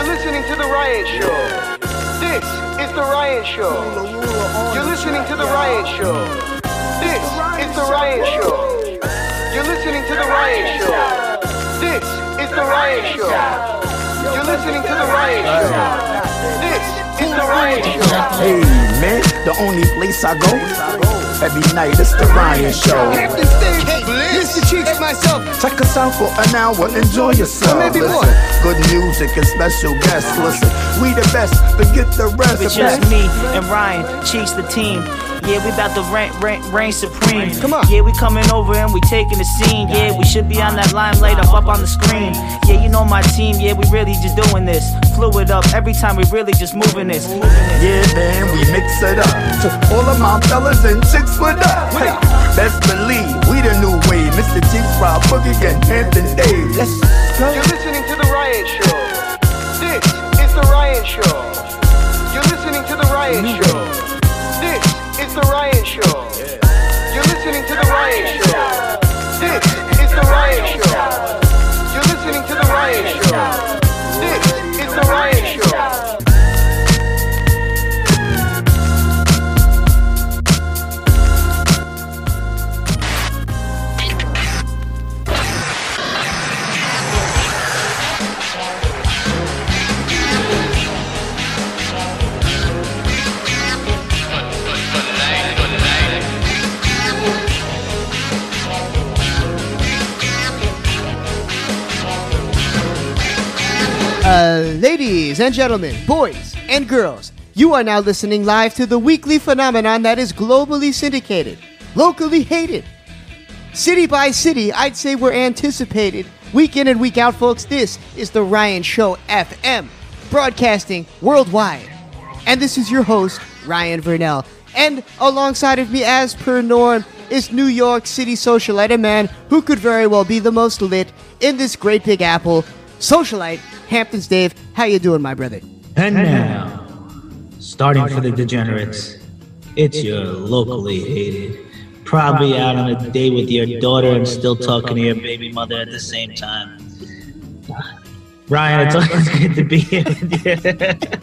You're listening to The Ryan Show. This is The Ryan Show. You're listening to The Ryan Show. This is The Ryan Show. You're listening to The Ryan Show. This is The Ryan Show. You're listening to The Ryan Show. This is The Ryan Hey man, the only place I go every night is the Ryan Show. Captain Stage, Mr. Cheeks, myself. Check us out for an hour, enjoy yourself. Maybe Listen, more. Good music and special guests. Listen, we the best, forget the rest. It's just me and Ryan, Cheeks the team. Yeah, we about to reign, reign, reign supreme. Come on. Yeah, we coming over and we taking the scene. Yeah, we should be on that limelight up up on the screen. Yeah, you know my team. Yeah, we really just doing this. Fluid up every time we really just moving this. Yeah, man, we mix it up. So all of my fellas and chicks with us. Hey, best believe we the new wave. Mr. G, Rob Boogie, and Anthony Dave. Let's go. You're listening to The Ryan Show. This is The Ryan Show. You're listening to The Ryan mm-hmm. Show. Is The Ryan Show. You're listening to The Ryan Show. This is The Ryan Show. You're listening to The Ryan Show. This is The Ryan Show. Uh, ladies and gentlemen, boys and girls, you are now listening live to the weekly phenomenon that is globally syndicated, locally hated. City by city, I'd say we're anticipated. Week in and week out, folks, this is the Ryan Show FM, broadcasting worldwide. And this is your host, Ryan Vernell. And alongside of me, as per norm, is New York City socialite, a man who could very well be the most lit in this great big apple. Socialite, Hamptons Dave. How you doing, my brother? And now, starting for the degenerates, it's your locally hated. Probably out on a date with your daughter and still talking to your baby mother at the same time. Ryan, it's always good to be here with you.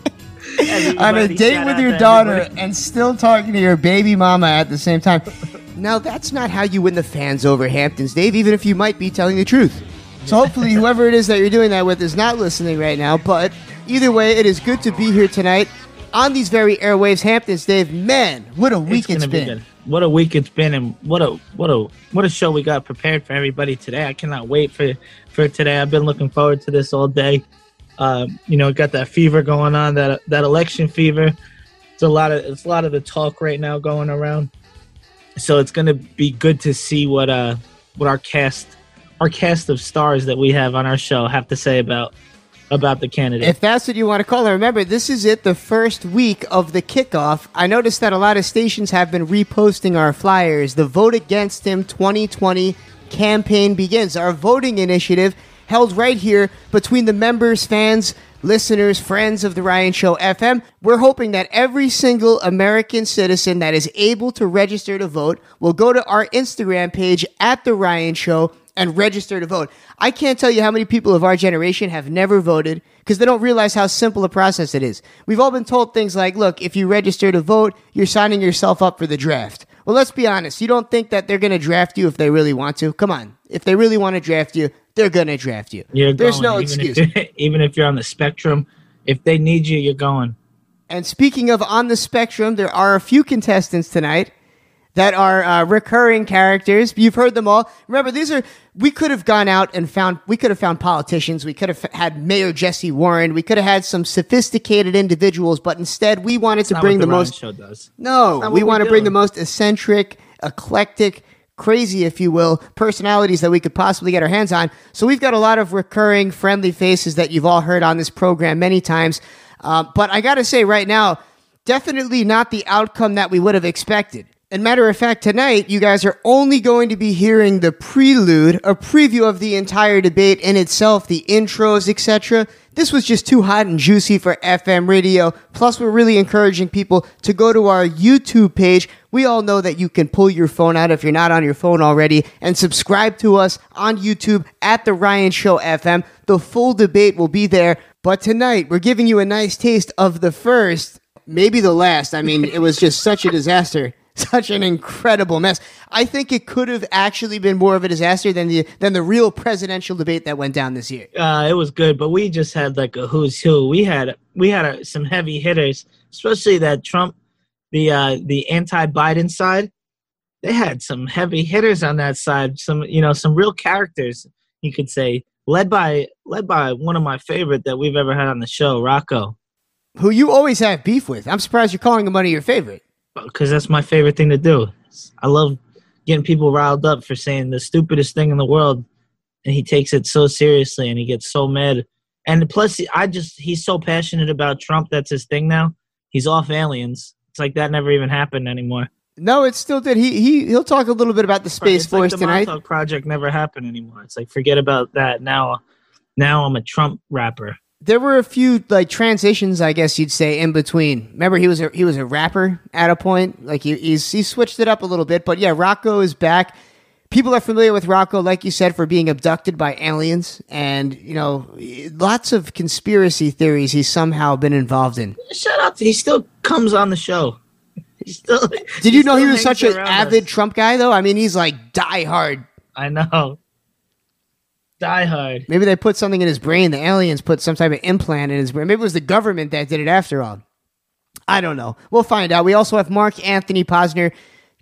On a date with your daughter everybody. and still talking to your baby mama at the same time. Now, that's not how you win the fans over, Hamptons Dave, even if you might be telling the truth. So hopefully, whoever it is that you're doing that with is not listening right now. But either way, it is good to be here tonight on these very airwaves. Hamptons Dave, man, what a week it's be been. good. What a week it's been, and what a what a what a show we got prepared for everybody today. I cannot wait for for today. I've been looking forward to this all day. Um, you know, got that fever going on, that that election fever. It's a lot of it's a lot of the talk right now going around. So it's gonna be good to see what uh what our cast our cast of stars that we have on our show have to say about about the candidate. If that's what you want to call it, remember, this is it, the first week of the kickoff. I noticed that a lot of stations have been reposting our flyers. The Vote Against Him 2020 campaign begins. Our voting initiative held right here between the members, fans, listeners, friends of the Ryan Show FM. We're hoping that every single American citizen that is able to register to vote will go to our Instagram page at The Ryan Show and register to vote. I can't tell you how many people of our generation have never voted because they don't realize how simple a process it is. We've all been told things like, look, if you register to vote, you're signing yourself up for the draft. Well, let's be honest. You don't think that they're going to draft you if they really want to? Come on. If they really want to draft you, they're going to draft you. You're There's going, no even excuse. If, even if you're on the spectrum, if they need you, you're going. And speaking of on the spectrum, there are a few contestants tonight that are uh, recurring characters. You've heard them all. Remember, these are we could have gone out and found we could have found politicians. We could have had Mayor Jesse Warren. We could have had some sophisticated individuals, but instead we wanted to Not bring the, the most. show does. No, we want to bring the most eccentric, eclectic, crazy, if you will, personalities that we could possibly get our hands on. So we've got a lot of recurring, friendly faces that you've all heard on this program many times. Uh, but I got to say, right now, definitely not the outcome that we would have expected. And matter of fact, tonight you guys are only going to be hearing the prelude, a preview of the entire debate in itself, the intros, etc. This was just too hot and juicy for FM radio. Plus, we're really encouraging people to go to our YouTube page. We all know that you can pull your phone out if you're not on your phone already and subscribe to us on YouTube at The Ryan Show FM. The full debate will be there. But tonight, we're giving you a nice taste of the first, maybe the last. I mean, it was just such a disaster such an incredible mess. I think it could have actually been more of a disaster than the than the real presidential debate that went down this year. Uh, it was good, but we just had like a who's who. We had we had a, some heavy hitters, especially that Trump, the uh, the anti-Biden side. They had some heavy hitters on that side. Some you know some real characters you could say, led by led by one of my favorite that we've ever had on the show, Rocco. Who you always have beef with. I'm surprised you're calling him one of your favorite because that's my favorite thing to do. I love getting people riled up for saying the stupidest thing in the world, and he takes it so seriously and he gets so mad. And plus, I just he's so passionate about Trump. That's his thing now. He's off aliens. It's like that never even happened anymore. No, it still did. He he he'll talk a little bit about the space it's force like the tonight. Montauk Project never happened anymore. It's like forget about that. Now, now I'm a Trump rapper there were a few like transitions, I guess you'd say, in between. Remember, he was a, he was a rapper at a point. Like he he's, he switched it up a little bit, but yeah, Rocco is back. People are familiar with Rocco, like you said, for being abducted by aliens, and you know, lots of conspiracy theories he's somehow been involved in. Shout out! To, he still comes on the show. He still. Did you know he was such an avid us. Trump guy, though? I mean, he's like die hard. I know. Die Hard. Maybe they put something in his brain. The aliens put some type of implant in his brain. Maybe it was the government that did it after all. I don't know. We'll find out. We also have Mark Anthony Posner,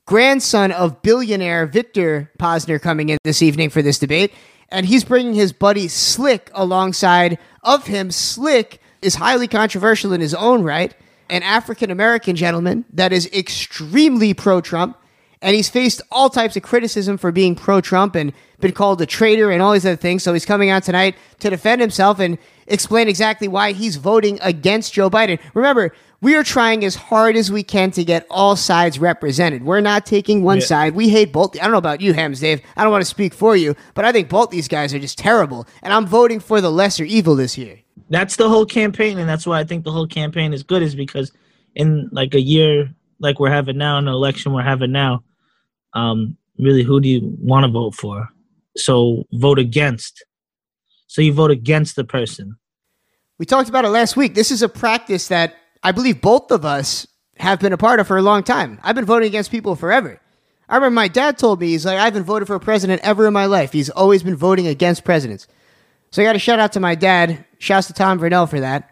grandson of billionaire Victor Posner, coming in this evening for this debate. And he's bringing his buddy Slick alongside of him. Slick is highly controversial in his own right, an African American gentleman that is extremely pro Trump and he's faced all types of criticism for being pro Trump and been called a traitor and all these other things. So he's coming out tonight to defend himself and explain exactly why he's voting against Joe Biden. Remember, we are trying as hard as we can to get all sides represented. We're not taking one yeah. side. We hate both. I don't know about you, Hams, Dave. I don't want to speak for you, but I think both these guys are just terrible. And I'm voting for the lesser evil this year. That's the whole campaign, and that's why I think the whole campaign is good, is because in like a year like we're having now, an election we're having now, um, really who do you want to vote for? So vote against. So you vote against the person. We talked about it last week. This is a practice that I believe both of us have been a part of for a long time. I've been voting against people forever. I remember my dad told me, he's like, I haven't voted for a president ever in my life. He's always been voting against presidents. So I got to shout out to my dad. Shouts to Tom Vernell for that.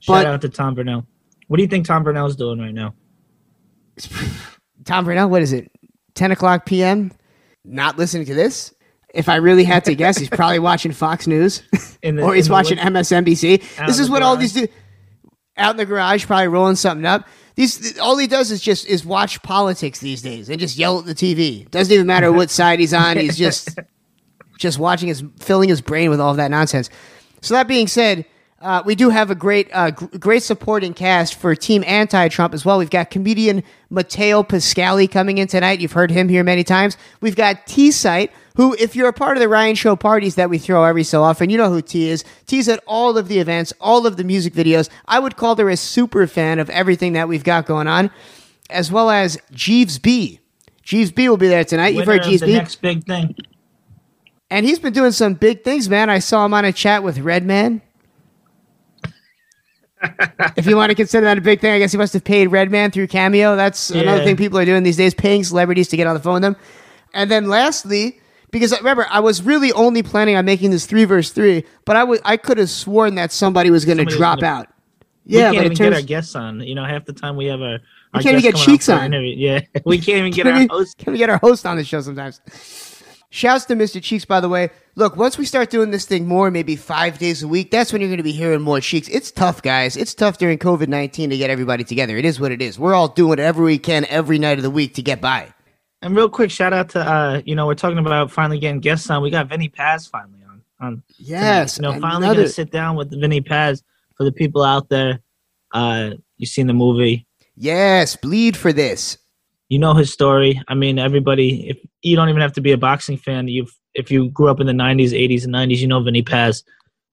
Shout but, out to Tom Vernell. What do you think Tom Vernell's doing right now? Tom Vernell, what is it? 10 o'clock p.m., not listening to this. If I really had to guess, he's probably watching Fox News the, or he's watching MSNBC. This is what all these do out in the garage, probably rolling something up. These all he does is just is watch politics these days and just yell at the TV. Doesn't even matter what side he's on. He's just just watching his filling his brain with all of that nonsense. So that being said, uh, we do have a great, uh, g- great supporting cast for Team Anti-Trump as well. We've got comedian Matteo Pascali coming in tonight. You've heard him here many times. We've got T Site, who, if you're a part of the Ryan Show parties that we throw every so often, you know who T is. T's at all of the events, all of the music videos. I would call her a super fan of everything that we've got going on, as well as Jeeves B. Jeeves B will be there tonight. You've heard Jeeves B. Next big thing. And he's been doing some big things, man. I saw him on a chat with Redman if you want to consider that a big thing, I guess he must have paid Redman through Cameo. That's yeah. another thing people are doing these days, paying celebrities to get on the phone with them. And then lastly, because remember, I was really only planning on making this three verse three, but I was I could have sworn that somebody was going to drop gonna, out. Yeah, we can't even turns, get our guests on. You know, half the time we have our, our we can't even get cheeks on. Yeah, we can't even get can our we, host. Can we get our host on the show sometimes? Shouts to Mr. Cheeks, by the way. Look, once we start doing this thing more, maybe five days a week, that's when you're going to be hearing more Cheeks. It's tough, guys. It's tough during COVID 19 to get everybody together. It is what it is. We're all doing whatever we can every night of the week to get by. And real quick, shout out to, uh, you know, we're talking about finally getting guests on. We got Vinny Paz finally on. on yes. Tonight. You know, finally going to sit down with Vinny Paz for the people out there. Uh, you've seen the movie. Yes, bleed for this you know his story. I mean, everybody. If you don't even have to be a boxing fan, You've if you grew up in the '90s, '80s, and '90s, you know Vinny Paz.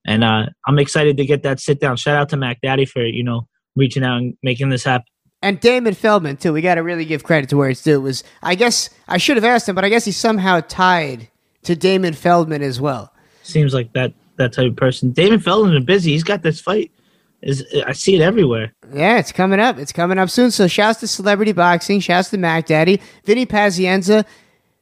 and uh, I'm excited to get that sit down. Shout out to Mac Daddy for you know reaching out and making this happen. And Damon Feldman too. We got to really give credit to where it's due. It was I guess I should have asked him, but I guess he's somehow tied to Damon Feldman as well. Seems like that that type of person. Damon Feldman is busy. He's got this fight. Is I see it everywhere. Yeah, it's coming up. It's coming up soon. So shouts to Celebrity Boxing, shouts to Mac Daddy, Vinny Pazienza.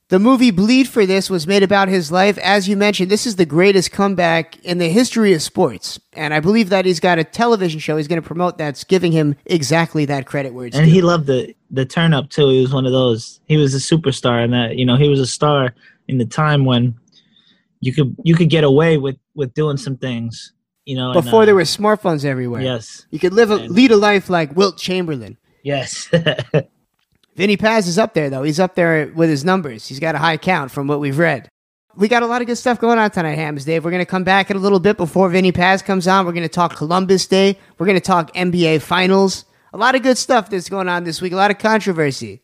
The movie Bleed for this was made about his life. As you mentioned, this is the greatest comeback in the history of sports. And I believe that he's got a television show he's going to promote that's giving him exactly that credit where it's And due. he loved the the turn up too. He was one of those. He was a superstar, and that you know he was a star in the time when you could you could get away with with doing some things. You know, and, Before uh, there were smartphones everywhere. yes, You could live a, And- lead a life like Wilt Chamberlain. yes. Vinny Paz is up there though. He's up there with his numbers. He's got a high count from what we've read. We got a lot of good stuff going on tonight, Hams Dave. We're going to come back in a little bit before Vinny Paz comes on. We're going to talk Columbus Day. We're going to talk NBA Finals. A lot of good stuff that's going on this week. A lot of controversy.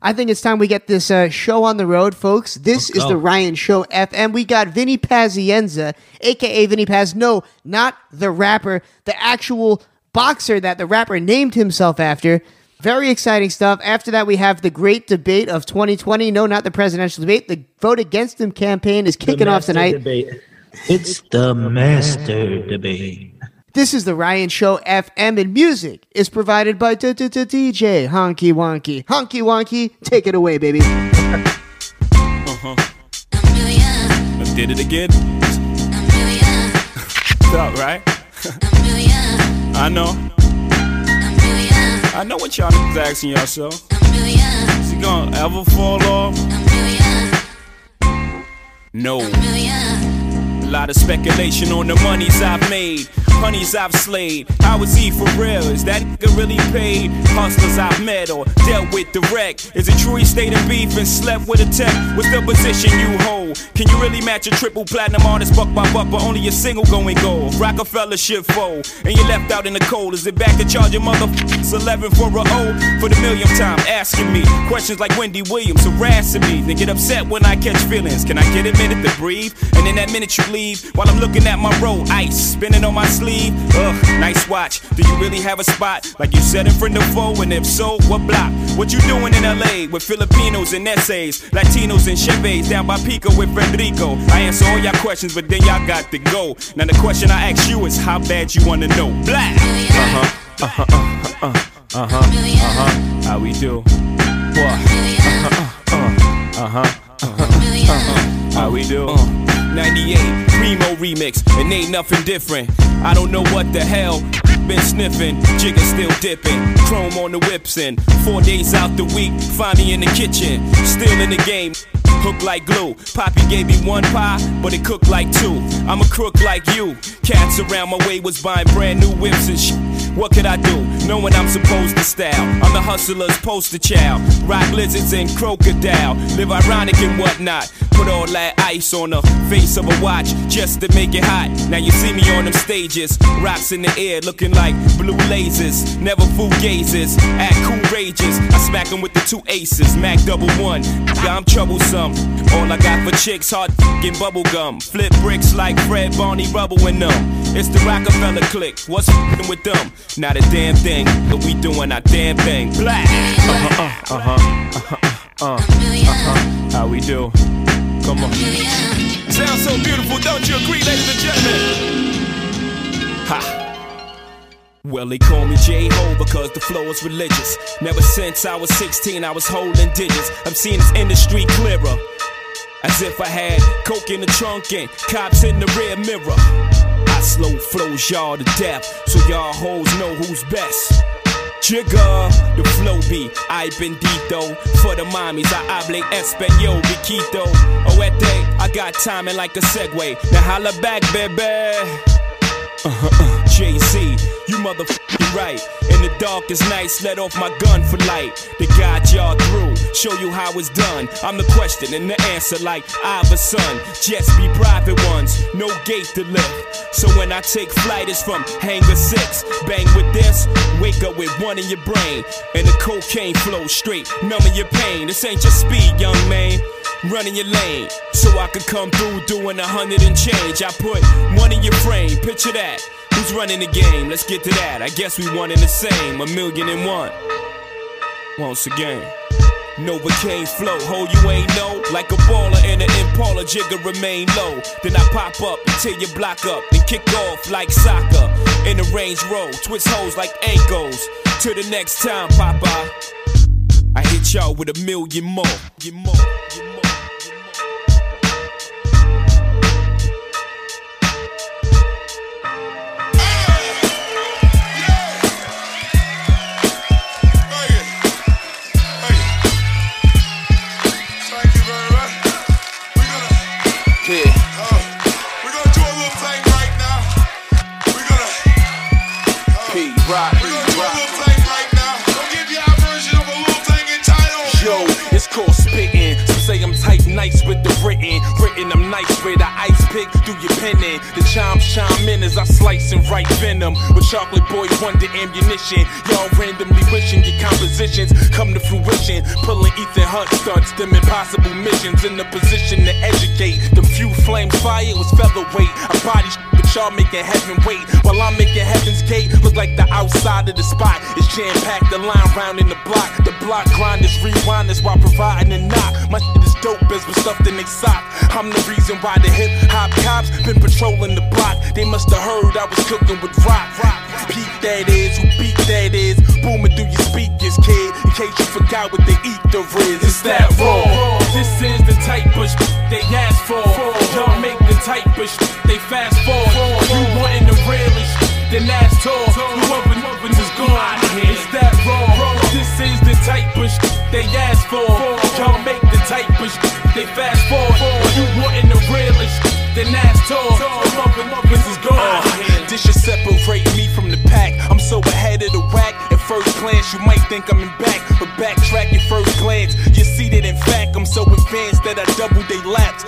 I think it's time we get this uh, show on the road, folks. This Let's is go. the Ryan Show FM. We got Vinny Pazienza, aka Vinny Paz. No, not the rapper, the actual boxer that the rapper named himself after. Very exciting stuff. After that, we have the great debate of 2020. No, not the presidential debate. The vote against him campaign is kicking off tonight. Debate. It's the master debate. This is the Ryan Show FM, and music is provided by DJ Honky Wonky. Honky Wonky, take it away, baby. I did it again. Felt right. I know. I know what y'all niggas asking yourself. Is he gonna ever fall off? No. A lot of speculation on the monies I've made, honeys I've slayed. How is he for real? Is that nigga really paid? Hustlers I've met or dealt with direct. Is it true he stayed in beef and slept with a tech? What's the position you hold? Can you really match a triple platinum artist buck by buck, but only a single going gold? Rockefeller shit fold, and you left out in the cold. Is it back to charge your motherfuckers 11 for a O? For the millionth time, asking me questions like Wendy Williams harassing me. They get upset when I catch feelings. Can I get a minute to breathe? And in that minute you leave, while I'm looking at my roll, ice spinning on my sleeve. Ugh, nice watch. Do you really have a spot like you said in front of foe? And if so, what block? What you doing in LA with Filipinos and essays, Latinos and Chevys down by Pico with Federico? I answer all y'all questions, but then y'all got to go. Now the question I ask you is how bad you wanna know? Black. Uh huh. Uh huh. Uh huh. Uh huh. Uh huh. How we do? What? Uh huh. Uh huh. How we do? 98 Primo remix, and ain't nothing different. I don't know what the hell been sniffing, jigger still dipping, chrome on the whips and four days out the week, find me in the kitchen, still in the game. Hook like glue. Poppy gave me one pie, but it cooked like two. I'm a crook like you. Cats around my way was buying brand new whips and shit. What could I do? Knowing I'm supposed to style. I'm the hustler's poster child. Rock lizards and crocodile. Live ironic and whatnot. Put all that ice on the face of a watch just to make it hot. Now you see me on them stages. Rocks in the air looking like blue lasers. Never fool gazes. Act cool rages. I smack 'em with the two aces. Mac double one. Yeah, I'm troublesome. All I got for chicks, hard fucking bubble gum. Flip bricks like Fred Barney Rubble in them. It's the Rockefeller clique. What's with them? Not a damn thing, but we doing our damn thing. Black. Uh huh. Uh huh. Uh huh. Uh huh. How we do? Come on. Sounds so beautiful, don't you agree, ladies and gentlemen? Ha. Well, they call me J-Ho because the flow is religious. Never since I was 16, I was holding digits. I'm seeing this industry clearer. As if I had coke in the trunk and cops in the rear mirror. I slow flows y'all to death, so y'all hoes know who's best. Jigga, the flow be I bendito For the mommies, I hable español, biquito Oete, I got timing like a Segway. Now holla back, baby. Uh-huh, uh, Jay-Z, you motherfucking right. In the darkest nights, let off my gun for light. To guide y'all through, show you how it's done. I'm the question and the answer like Iverson. Jets be private ones, no gate to lift. So when I take flight, it's from hangar six. Bang with this, wake up with one in your brain. And the cocaine flow straight, numbing your pain. This ain't just speed, young man. running your lane. So I could come through doing a hundred and change. I put one in your frame, picture that. Who's running the game? Let's get to that. I guess we one in the same, a million and one. Once again. Novocaine flow, ho, you ain't know. Like a baller in an Impala, jigger remain low. Then I pop up until you block up, then kick off like soccer. In a range roll, twist hoes like ankles. To the next time, Papa. I hit y'all with a million more. With the written. Written, I'm nice with the ice pick through your penning. The chimes chime in as I slice and write venom. With chocolate boy wonder ammunition. Y'all randomly wishing your compositions come to fruition. Pulling Ethan Hunt starts them impossible missions in the position to educate. The few flames fire was featherweight. I body but y'all making heaven wait. While I'm making heaven's gate look like the outside of the spot. It's jam packed, the line round in the block. The block grinders, rewinders while providing a knock. My shit is dope as was stuffed in they sock. I'm the reason why the hip hop cops been patrolling the block. They must have heard I was cooking with rock. Peep that is, who beat that is. Booming through your speakers, kid. In case you forgot what the ether is. It's that raw. This is the type of sh- they ask for. Y'all make the type of sh- they fast forward. You wantin' the realest, then ask tour. Whoever, whoever is gone. It's that raw. You might think I'm in back, but backtrack your first glance, you see that in fact I'm so advanced that I double they laps.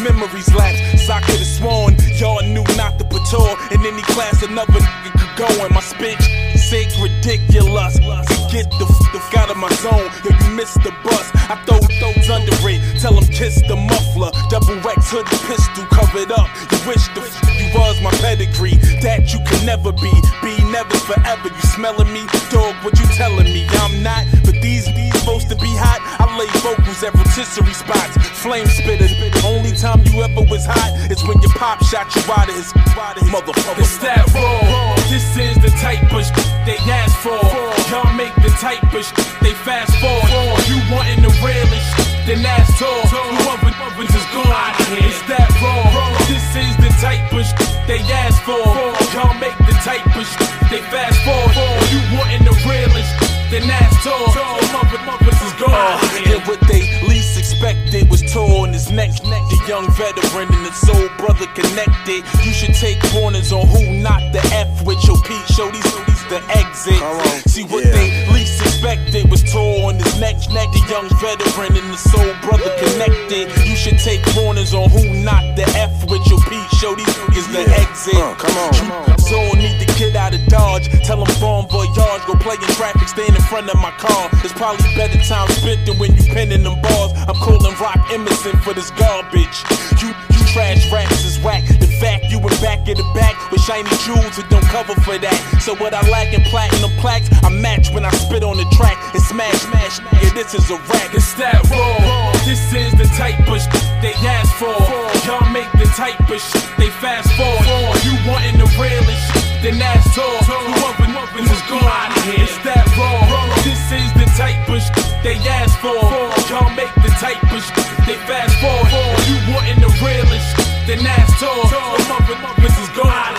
Memories lapse, so I could've sworn y'all knew not to tour in any class another nigga could go in. My speech sick, ridiculous. To Get the f out of my zone, yo, you missed the bus. I throw those under it, tell them kiss the muffler. Double X hoodie pistol covered up. You wish the f you was my pedigree, that you could never be. Be never forever. You smelling me, dog? What telling me? I'm not, but these these supposed to be hot. I lay vocals at rotisserie spots, flame spitter. Only time you ever was hot is when your pop shot you out of his, out of his motherfucker. It's that raw. This is the type of sh- they ask for. Y'all make the type of sh- they fast forward. You wantin' the realest, then ask tour. Whoever, whoever is gone. It's that raw. This is the type of sh- they ask for. Young veteran and the soul brother connected. You should take warnings on who not the F with your Pete. Show these these the exit. See what Yeah. they least expected was torn his neck. neck. The young veteran and the soul brother connected. You should take warnings on who not the F with your Pete. Show these niggas the exit. Uh, come on, come on. So need to get out of Dodge. Tell them bon voyage. Go play in traffic, stand in front of my car. It's probably better time spent than when you penning them bars. I'm calling Rock Emerson for this garbage. You you trash raps is whack. The fact you in back of the back with shiny jewels, it don't cover for that. So what I lack in platinum plaques, I match when I spit on the track and smash, smash. Yeah, this is a rap. It's that raw. This is the type of sh- they ask for. Y'all make the type of sh- they fast forward. You wantin' the realest, shit, then ask tour. Whoever, whoever is gone. It's that raw. This is the type of sh- they ask for. Y'all make the type of sh- they fast forward. You wantin' the realest, then ask tour. Whoever, whoever is gone.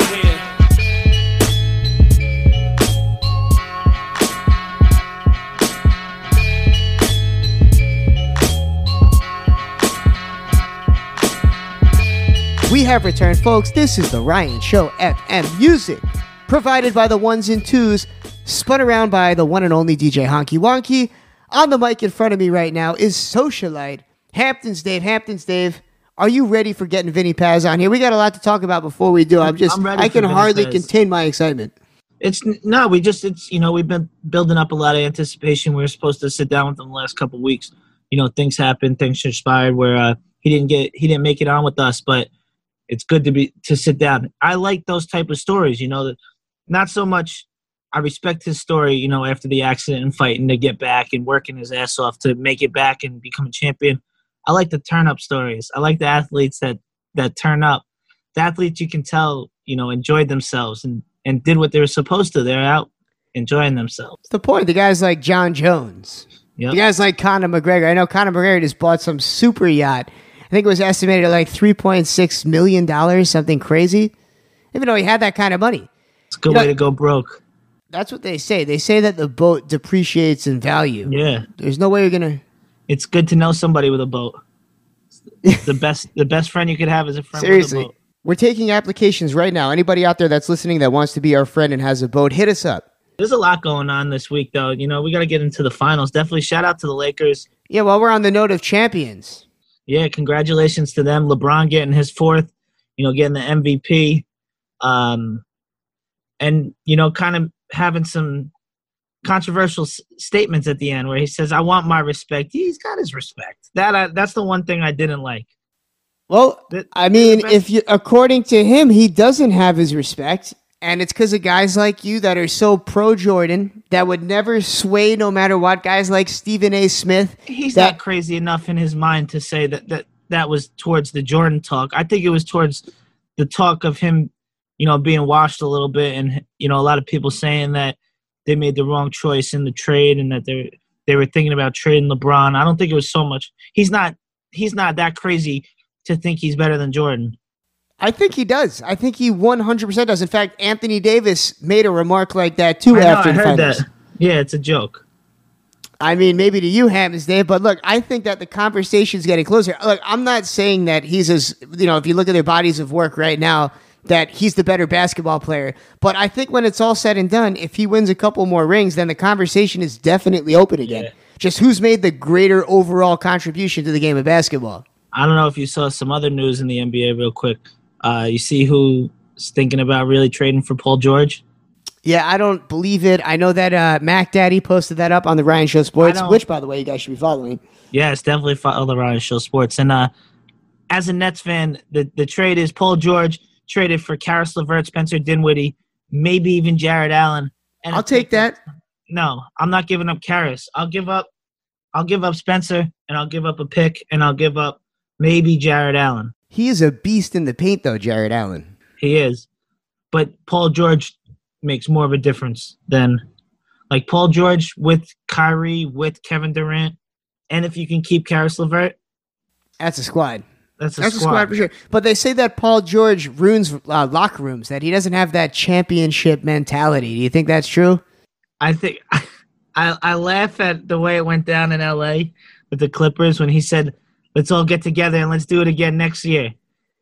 We have returned, folks. This is the Ryan Show FM music, provided by the ones and twos, spun around by the one and only DJ Honky Wonky. On the mic in front of me right now is Socialite, Hamptons Dave. Hamptons Dave, are you ready for getting Vinny Paz on here? We got a lot to talk about before we do. I'm just, I'm I can hardly Paz. contain my excitement. It's no, we just it's you know we've been building up a lot of anticipation. We were supposed to sit down with them the last couple weeks, you know things happened, things transpired where uh, he didn't get he didn't make it on with us, but it's good to be to sit down. I like those type of stories. You know, that not so much. I respect his story. You know, after the accident and fighting to get back and working his ass off to make it back and become a champion. I like the turn up stories. I like the athletes that that turn up. The athletes you can tell, you know, enjoyed themselves and and did what they were supposed to. They're out enjoying themselves. It's the point. The guys like Jon Jones. Yep. The guys like Conor McGregor. I know Conor McGregor just bought some super yacht. I think it was estimated at like three point six million dollars, something crazy. Even though he had that kind of money. It's a good You know- way to go broke. That's what they say. They say that the boat depreciates in value. Yeah. There's no way you're gonna It's good to know somebody with a boat. It's the best the best friend you could have is a friend with a seriously. boat. We're taking applications right now. Anybody out there that's listening that wants to be our friend and has a boat, hit us up. There's a lot going on this week though. You know, we gotta get into the finals. Definitely shout out to the Lakers. Yeah, while we're on the note of champions. Yeah, congratulations to them. LeBron getting his fourth, you know, getting the MVP. Um and you know, kind of having some controversial s- statements at the end where he says, "I want my respect." He's got his respect. That I, that's the one thing I didn't like. Well, The- I mean, if you according to him, he doesn't have his respect, and it's because of guys like you that are so pro Jordan that would never sway no matter what. Guys like Stephen A. Smith. He's that- not crazy enough in his mind to say that that that was towards the Jordan talk. I think it was towards the talk of him, you know, being washed a little bit, and you know, a lot of people saying that they made the wrong choice in the trade, and that they they were thinking about trading LeBron. I don't think it was so much. He's not he's not that crazy to think he's better than Jordan. I think he does. I think he 100% does. In fact, Anthony Davis made a remark like that too I know, after I the heard finals. that. Yeah, it's a joke. I mean, maybe to you, Hammons, Dave, but look, I think that the conversation's getting closer. Look, I'm not saying that he's as, you know, if you look at their bodies of work right now, that he's the better basketball player. But I think when it's all said and done, if he wins a couple more rings, then the conversation is definitely open again. Yeah. Just who's made the greater overall contribution to the game of basketball? I don't know if you saw some other news in the NBA real quick. Uh, you see who's thinking about really trading for Paul George? Yeah, I don't believe it. I know that uh, Mac Daddy posted that up on the Ryan Show Sports, which, by the way, you guys should be following. Yeah, it's definitely follow the Ryan Show Sports. And uh, as a Nets fan, the, the trade is Paul George traded for Caris LeVert, Spencer Dinwiddie, maybe even Jarrett Allen. And I'll take that. No, I'm not giving up Caris. I'll give up. I'll give up Spencer, and I'll give up a pick, and I'll give up maybe Jarrett Allen. He is a beast in the paint, though, Jarrett Allen. He is, but Paul George makes more of a difference than like Paul George with Kyrie, with Kevin Durant, and if you can keep Caris LeVert, That's a squad. That's a That's squad. a squad for sure. But they say that Paul George ruins uh, locker rooms, that he doesn't have that championship mentality. Do you think that's true? I think I I laugh at the way it went down in L.A. with the Clippers when he said, "Let's all get together and let's do it again next year."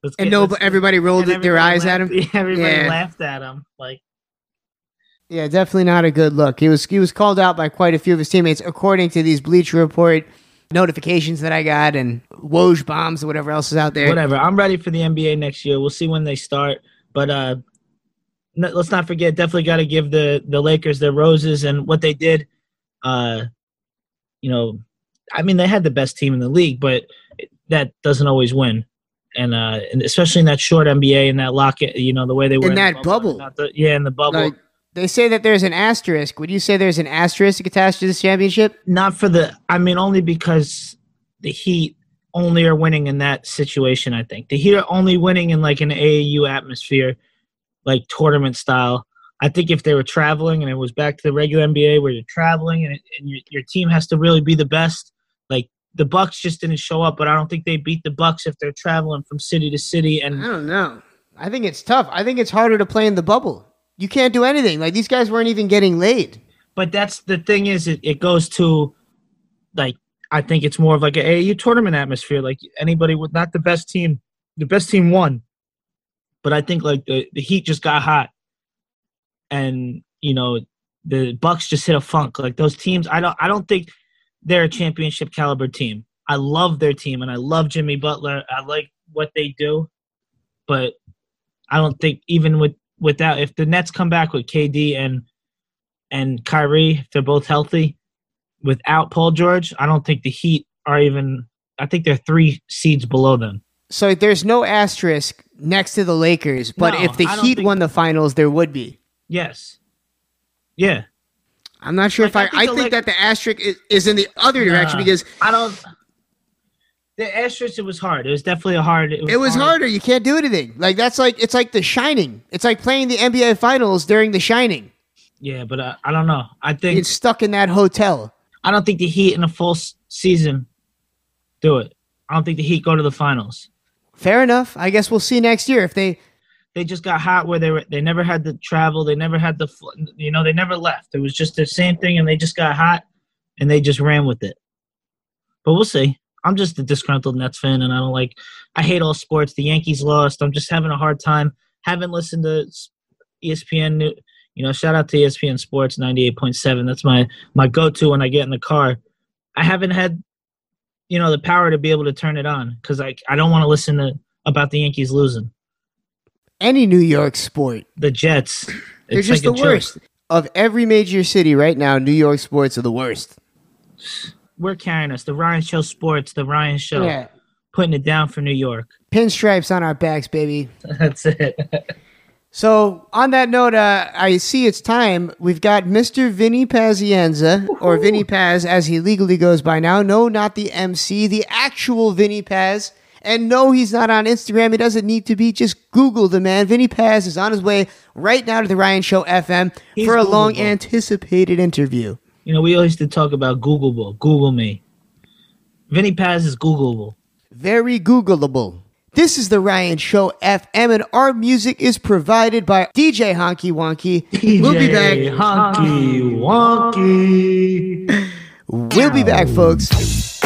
Let's And get- no, but everybody rolled and their everybody eyes at him. Everybody Yeah. laughed at him. Like, Yeah, definitely not a good look. He was he was called out by quite a few of his teammates, according to these Bleacher Report notifications that I got and Woj bombs or whatever else is out there. whatever. I'm ready for the NBA next year. We'll see when they start, but uh, let's not forget. Definitely got to give the the Lakers their roses and what they did. Uh, you know, I mean, they had the best team in the league, but that doesn't always win. And, uh, and especially in that short NBA and that locket, you know, the way they were In the that bubble. not the- yeah, in the bubble. Like they say that there's an asterisk. Would you say there's an asterisk attached to this championship? not for the i mean only because the heat only are winning in that situation i think the heat are only winning in like an aau atmosphere like tournament style i think if they were traveling and it was back to the regular nba where you're traveling and, and your, your team has to really be the best like the bucks just didn't show up but i don't think they beat the bucks if they're traveling from city to city And I don't know. I think it's tough. I think it's harder to play in the bubble. You can't do anything. Like these guys weren't even getting laid. but that's the thing is it, it goes to like I think it's more of like an AAU tournament atmosphere. Like anybody with not the best team, the best team won. But I think like the, the Heat just got hot, and you know the Bucks just hit a funk. Like those teams, I don't I don't think they're a championship caliber team. I love their team and I love Jimmy Butler. I like what they do, but I don't think even with without if the Nets come back with KD and and Kyrie, if they're both healthy, without Paul George, I don't think the Heat are even. I think they're three seeds below them. So there's no asterisk next to the Lakers, but No, if the Heat won the finals, there would be. Yes. Yeah. I'm not sure Like, if I. I think I think that the asterisk is, is in the other direction because I don't. The asterisk, it was hard. It was definitely a hard. It was, it was hard. harder. You can't do anything. Like that's like it's like The Shining. It's like playing the NBA Finals during The Shining. Yeah, but uh, I don't know. I think it's stuck in that hotel. I don't think the Heat in a full s- season do it. I don't think the Heat go to the finals. Fair enough. I guess we'll see next year if they. They just got hot where they were. They never had to travel. They never had the. You know, they never left. It was just the same thing, and they just got hot, and they just ran with it. But we'll see. I'm just a disgruntled Nets fan, and I don't like. I hate all sports. The Yankees lost. I'm just having a hard time. Haven't listened to ESPN. You know, shout out to ESPN Sports 98.7. That's my my go-to when I get in the car. I haven't had, you know, the power to be able to turn it on because I I don't want to listen to about the Yankees losing Any New York sport, the Jets. they're it's just like the worst. Of every major city right now, New York sports are the worst. We're carrying us. The Ryan Show Sports, the Ryan Show, Yeah. putting it down for New York. Pinstripes on our backs, baby. That's it. So, on that note, uh, I see it's time. We've got Mr. Vinny Pazienza, or Vinny Paz as he legally goes by now. No, not the MC, the actual Vinny Paz. And no, he's not on Instagram. He doesn't need to be. Just Google the man. Vinny Paz is on his way right now to the Ryan Show FM He's for a Googleable. long anticipated interview. You know, we always to talk about Googleable. Google me. Vinny Paz is Googleable. Very Googleable. This is the Ryan Show FM, and our music is provided by DJ Honky Wonky. DJ we'll be back. Honky Wonky. we'll be back, folks.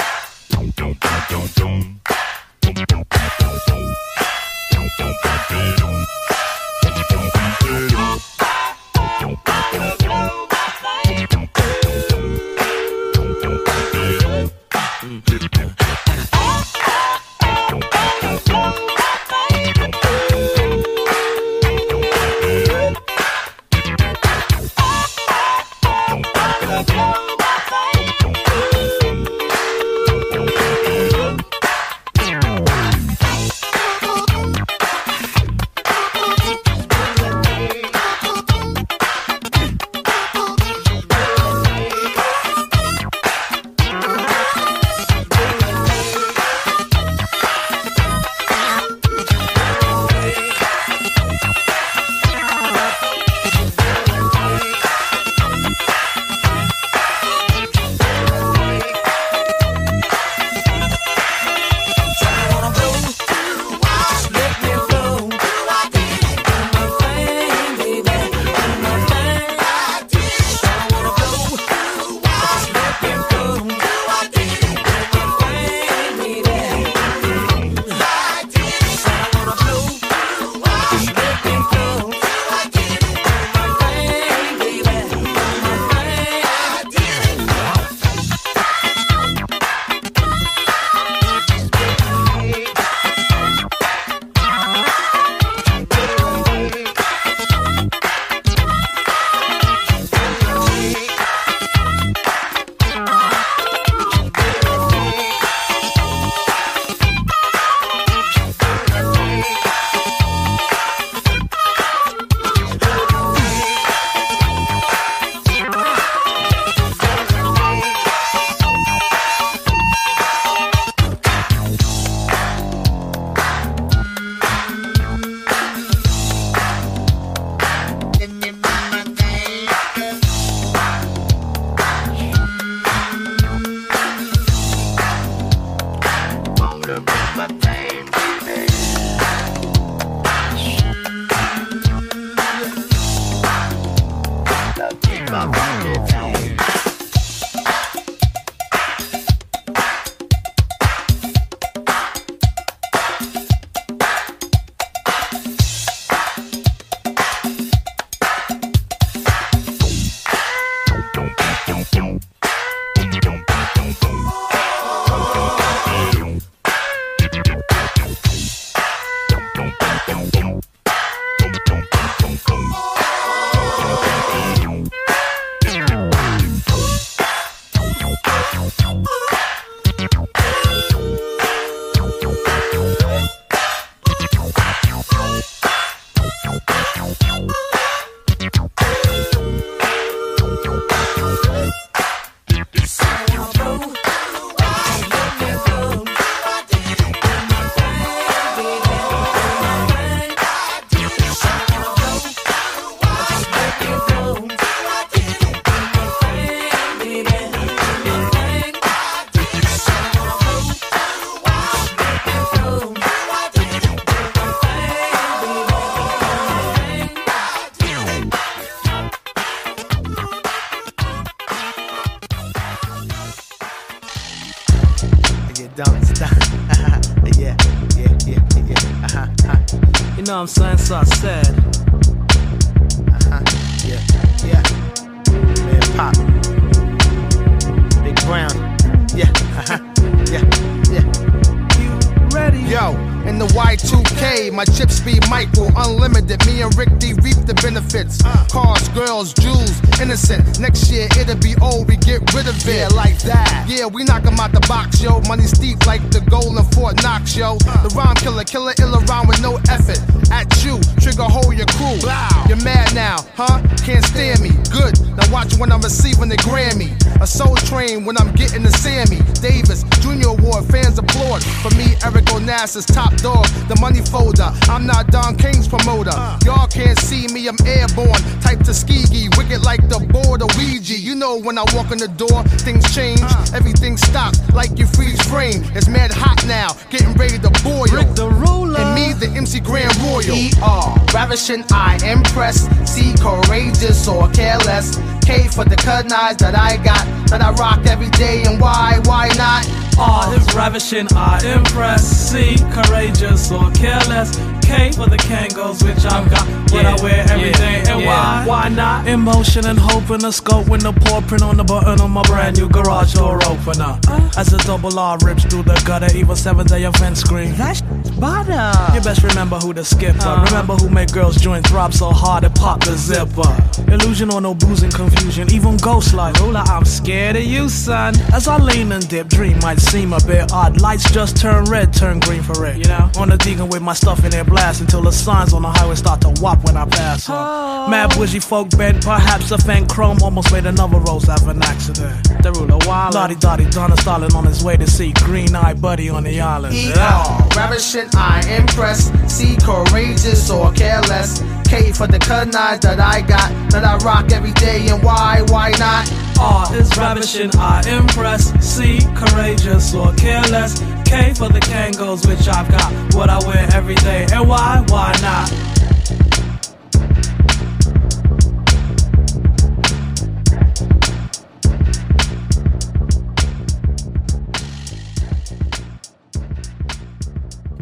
Like the board of Ouija. You know when I walk in the door, things change. Everything stops like you freeze frame. It's mad hot now, getting ready to boil. Rick the ruler. And me, the MC Grand Royal. E-R, ravishing, I impress. C, courageous or careless. K for the cut eyes that I got, that I rock every day. And why, why not? R is ravishing, I impress. C, courageous or careless. K for the Kangos, which I've got, what yeah, I wear every yeah, day. And yeah. why, why not? Emotion and hope in the scope when the paw print on the button on my brand new garage door opener. Uh, As a double R rips through the gutter, even seven day offense screen. That's butter. You best remember who the skipper. Uh, remember who made girls joint throb so hard it pop the zipper. Illusion or no boozing confusion, even ghost like Ruler, I'm scared of you, son. As I lean and dip, dream might seem a bit odd. Lights just turn red, turn green for it. You know, on the deacon with my stuff in there blast until the signs on the highway start to whop when I pass. Oh. Mad bougie folk bent, perhaps a fan chrome almost made another rose have an accident. The ruler wild. Lottie Dottie Donna Stalin on his way to see Green Eye Buddy on the island. E-R, yeah. ravishing, I impress. See courageous or careless. K for the cut knives that I got, that I rock every day, and why, why not? R is ravishing, I impress. C, courageous or careless. K for the Kangos, which I've got, what I wear every day, and why, why not?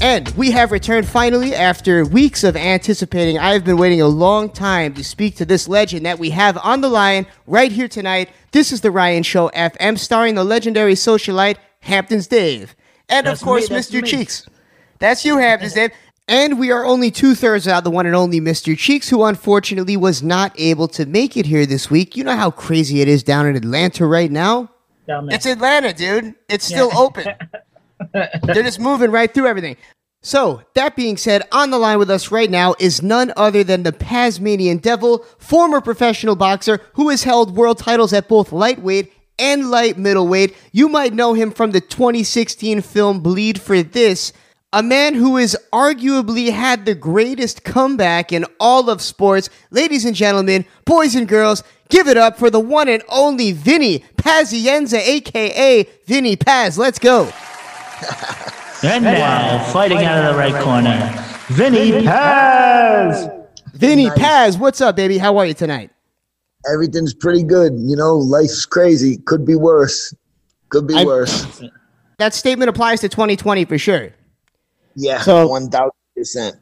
And we have returned finally after weeks of anticipating. I have been waiting a long time to speak to this legend that we have on the line right here tonight. This is the Ryan Show FM, starring the legendary socialite Hamptons Dave. And that's of course, me, Mr. Me. Cheeks. That's you, Hamptons Dave. And we are only two thirds out the one and only Mr. Cheeks, who unfortunately was not able to make it here this week. You know how crazy it is down in Atlanta right now? It's Atlanta, dude. It's still yeah. open. They're just moving right through everything. So, that being said, on the line with us right now is none other than the Pazmanian Devil, former professional boxer who has held world titles at both lightweight and light middleweight. You might know him from the 2016 film Bleed for This, a man who has arguably had the greatest comeback in all of sports. Ladies and gentlemen, boys and girls, give it up for the one and only Vinny Pazienza, aka Vinny Paz. Let's go. And now, fighting out of the right corner, Vinny Paz. Vinny. Paz, what's up, baby? How are you tonight? Everything's pretty good. You know, life's crazy. Could be worse. Could be I, worse. That statement applies to 2020 for sure. Yeah, so, 1000%.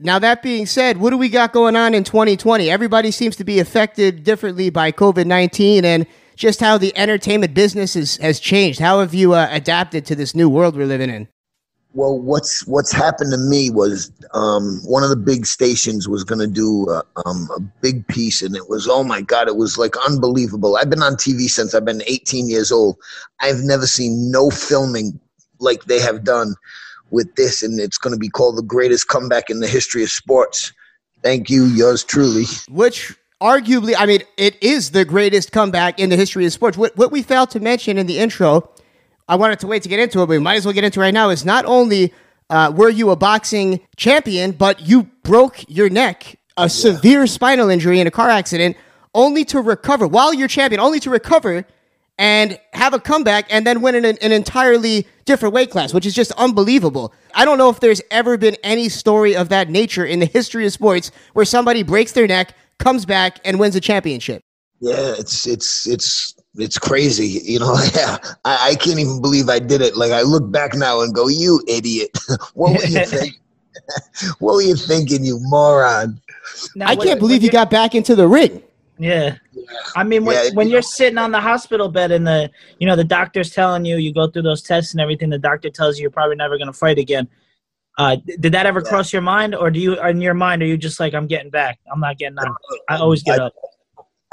Now, that being said, what do we got going on in 2020? Everybody seems to be affected differently by COVID 19 and just how the entertainment business is, has changed. How have you uh, adapted to this new world we're living in? Well, what's what's happened to me was um, one of the big stations was going to do a, uh, um, a big piece, and it was oh my god, it was like unbelievable. I've been on TV since I've been 18 years old. I've never seen no filming like they have done with this, and it's going to be called the greatest comeback in the history of sports. Thank you, yours truly. Which arguably, I mean, it is the greatest comeback in the history of sports. What, what we failed to mention in the intro I wanted to wait to get into it, but we might as well get into it right now. Is not only uh, were you a boxing champion, but you broke your neck, a yeah. severe spinal injury in a car accident, only to recover while you're champion, only to recover and have a comeback and then win in an, an, entirely different weight class, which is just unbelievable. I don't know if there's ever been any story of that nature in the history of sports where somebody breaks their neck, comes back, and wins a championship. Yeah, it's it's it's it's crazy. You know, yeah, I, I, can't even believe I did it. Like I look back now and go, "You idiot! what were you thinking?" what were you thinking, you moron? Now, I when- can't believe you got back into the ring. Yeah. I mean, when, Yeah, when you you're know. sitting on the hospital bed and the, you know, the doctor's telling you, you go through those tests and everything, the doctor tells you you're probably never going to fight again. Uh, did that ever cross your mind? Or do you, in your mind, are you just like, I'm getting back. I'm not getting out. I always get I- up.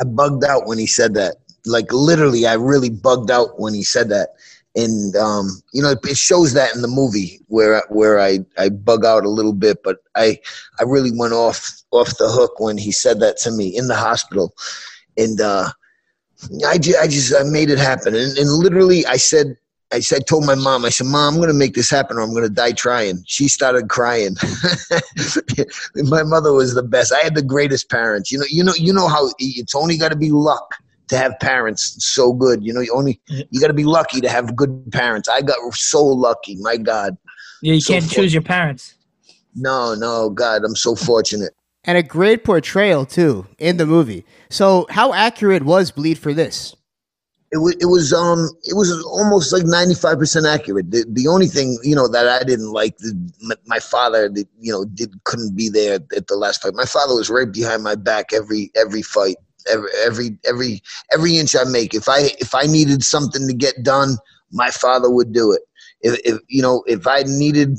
I bugged out when he said that. Like literally, I really bugged out when he said that. And um, you know, it, shows that in the movie where where I, I bug out a little bit, but I I really went off off the hook when he said that to me in the hospital, and uh, I just I just I made it happen. And, and literally, I said I said told my mom I said, Mom, I'm gonna make this happen, or I'm gonna die trying. She started crying. my mother was the best. I had the greatest parents. You know, you know, you know how it's only got to be luck to have parents so good. You know, you only you got to be lucky to have good parents. I got so lucky. My God, Yeah, you so can't for- choose your parents. no, no, God, I'm so fortunate. And a great portrayal, too, in the movie. So, how accurate was Bleed for this? It was, it was um it was almost like 95% accurate. The, the only thing you know that i didn't like the, my, father the, you know did couldn't be there at the last fight. My father was right behind my back every every fight every every every every inch i make. If i if i needed something to get done my father would do it. If, if you know if i needed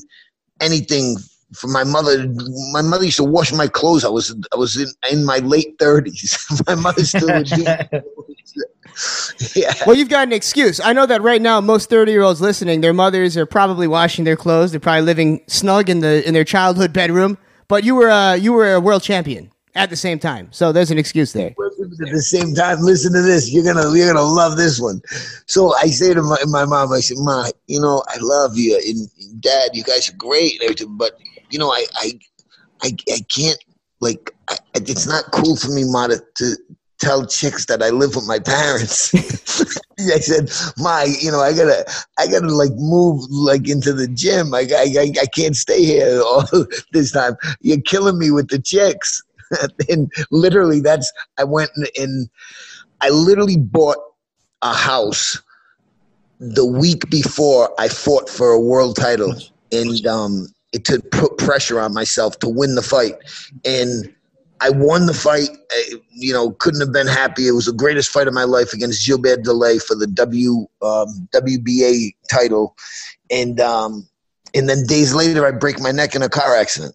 anything for my mother my mother used to wash my clothes i was i was in, in my late 30s my mother still would do yeah Well, you've got an excuse. I know that right now, most 30 year olds listening, their mothers are probably washing their clothes. They're probably living snug in, the, in their childhood bedroom. But you were, uh, you were a world champion at the same time. So, there's an excuse there. at the same time, listen to this. You're gonna you're gonna love this one. So I say to my, my mom, I said, Ma, you know, I love you, and, and Dad, you guys are great, and everything, but you know, I I I, I can't like I, it's not cool for me, Ma, to, tell chicks that I live with my parents. I said, my, you know, I gotta I gotta like move like into the gym. I I, I, can't stay here all this time. You're killing me with the chicks. and literally that's I went and, and I literally bought a house the week before I fought for a world title and um to put pressure on myself to win the fight and I won the fight. I, you know, couldn't have been happy. It was the greatest fight of my life against Gilbert Dele for the W um, WBA title, and um, and then days later, I break my neck in a car accident.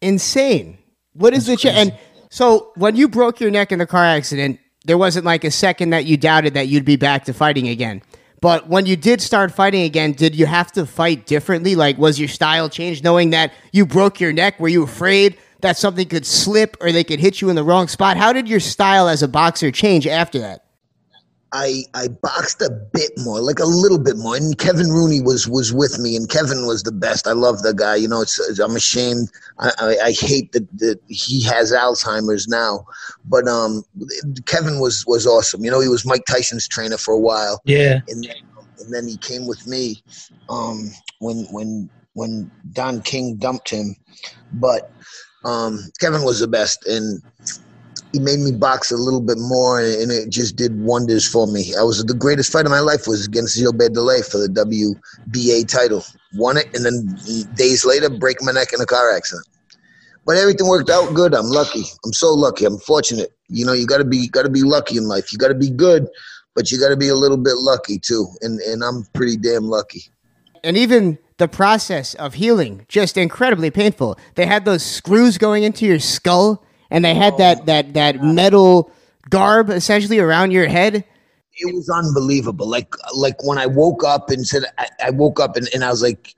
Insane. What is the ch- and so when you broke your neck in the car accident, there wasn't like a second that you doubted that you'd be back to fighting again. But when you did start fighting again, did you have to fight differently? Like, was your style changed knowing that you broke your neck? Were you afraid that something could slip or they could hit you in the wrong spot? How did your style as a boxer change after that? I I boxed a bit more, like a little bit more. And Kevin Rooney was was with me, and Kevin was the best. I love the guy. You know, it's, I'm ashamed. I, I, I hate that, that he has Alzheimer's now, but um, Kevin was was awesome. You know, he was Mike Tyson's trainer for a while, Yeah. and then, and then he came with me um, when when when Don King dumped him. But um, Kevin was the best, and he made me box a little bit more, and it just did wonders for me. I was the greatest fight of my life was against Gilbert Dele for the WBA title. Won it, and then days later, break my neck in a car accident. But everything worked out good. I'm lucky. I'm so lucky. I'm fortunate. You know, you got to be got to be lucky in life. You got to be good, but you got to be a little bit lucky too. And and I'm pretty damn lucky. And even the process of healing, just incredibly painful. They had those screws going into your skull, and they had that that that oh, metal garb essentially around your head. it was unbelievable. Like like when I woke up and said I, I woke up and, and I was like,